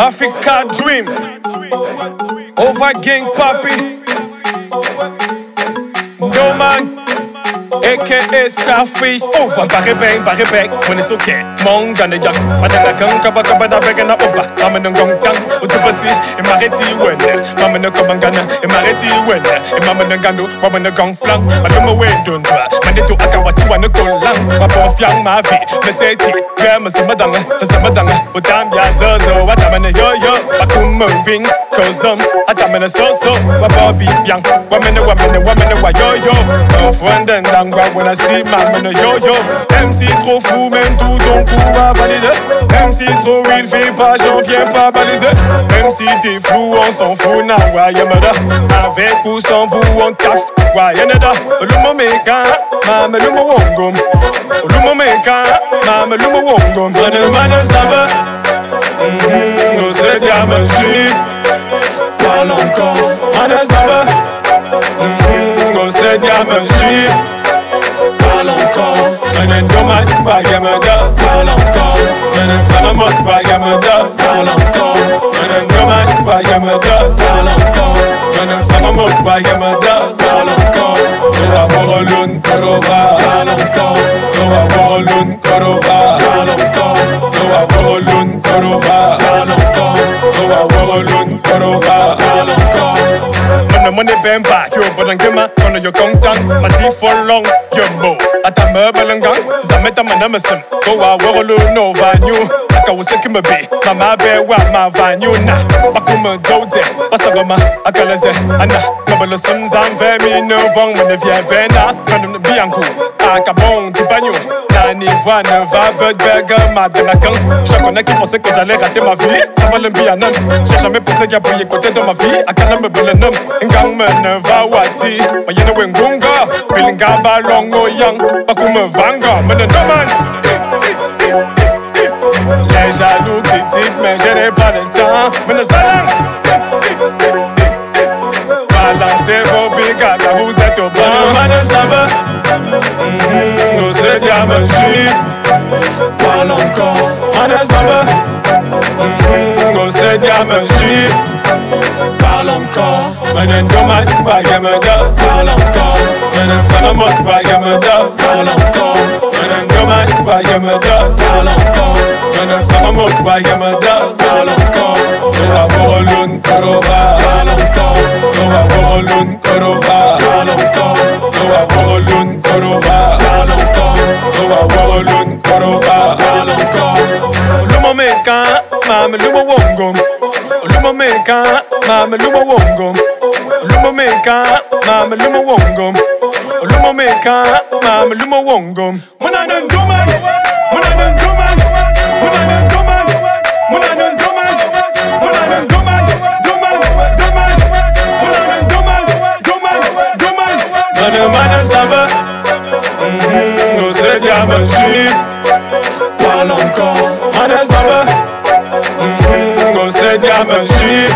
Africa dream. Over gang papi. No man. aka Scarface over Barry bang, Barry bang When it's okay Mong gana yak Madana gang Kaba kaba na bega na over Mama nang gong gang Utubasi Imareti wende Mama na kabangana Imareti wende Mama na gando Mama na gong flang. Madama we dundra Mande to aka wati wana kolang Mabo fyang mavi Meseti Gama samadanga Samadanga Utam ya zozo Watama na yo yo. Bakum Atama na so so Wamene wamene wamene wa yo yo when I see my yo yo MC trop fou même tout ton coup va valider. MC trop real fait pas j'en viens pas baliser. Même si t'es flou on s'en fout na wa yamada Avec ou sans vous on taf wa yanada Lumo meka mama lumo wongom Lumo meka mama lumo wongom Mana mana saba No se llama on encore Allez Zaba Conseil à ma vie Parle encore أنا دوما باقي مدى على القول أنا فلمت باقي مدى على القول أنا دوما باقي مدى على القول أنا فلمت باقي مدى على القول هو بغل كروفا على القول هو بغل كروفا على القول هو بغل كروفا على القول Parle encore Noa borolun korova Parle encore Mana money bang back, yo, I'm gonna gonna yo kong tang, teeth for long, mo. Ata me balangang, zameta manamasim, go a wolo no vanyu. Aka was a kimbe, mama be wa ma vanyu na. Bakuma dote, basagama, akala se, ana. Ah, Nabalo sim zam vemi no vong, man if ya bena, kanum bianku. Aka bon, tu Anivoine, va Budberg, Mademakan. Je connais qui pensait que j'allais rater ma vie. Ça va le bianan. J'ai jamais pensé qu'il y a bouillé côté de ma vie. Akana me belenem. Ngam va wati. Mayene wengunga. Pilinga balongo oh, yang. Bakume vanga. Menenoman. Les jaloux critiquent, mais je n'ai pas le temps. Menezalang. Balancez vos brigades, vous êtes au bon. Manesaba. Mm -hmm. Se diamant Parle encore. Man samba. Nous se diamant Parle encore. Menen. Parle encore. Menen falamat bagamada. Parle encore. Menen. Parle encore. Menen falamat bagamada. Parle encore. Korova. Parle encore. Noa borolun korova. Parle Lumo meka, mama lumo wongom. Lumo meka, mama lumo wongom. Lumo meka, mama lumo wongom. Muna nan duman, muna nan duman, muna nan duman, muna nan عمل شيء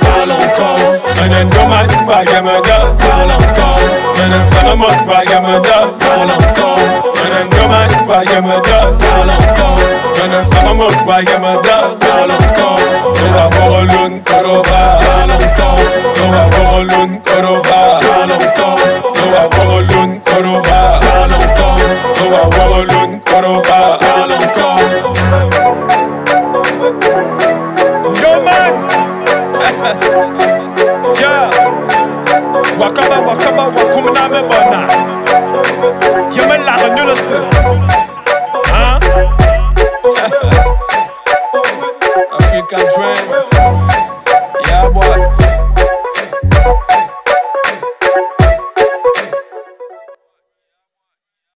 تعال انقاذ أنا الدمعة تبع جمدة تعال انقاذ أنا السلامة تبع جمدة تعال انقاذ أنا الدمعة تبع جمدة تعال انقاذ أنا السلامة تبع جمدة تعال انقاذ هو بقول كروفا تعال انقاذ هو بقول كروفا تعال انقاذ هو بقول كروفا تعال انقاذ هو بقول كروفا تعال انقاذ Thank you. 플러스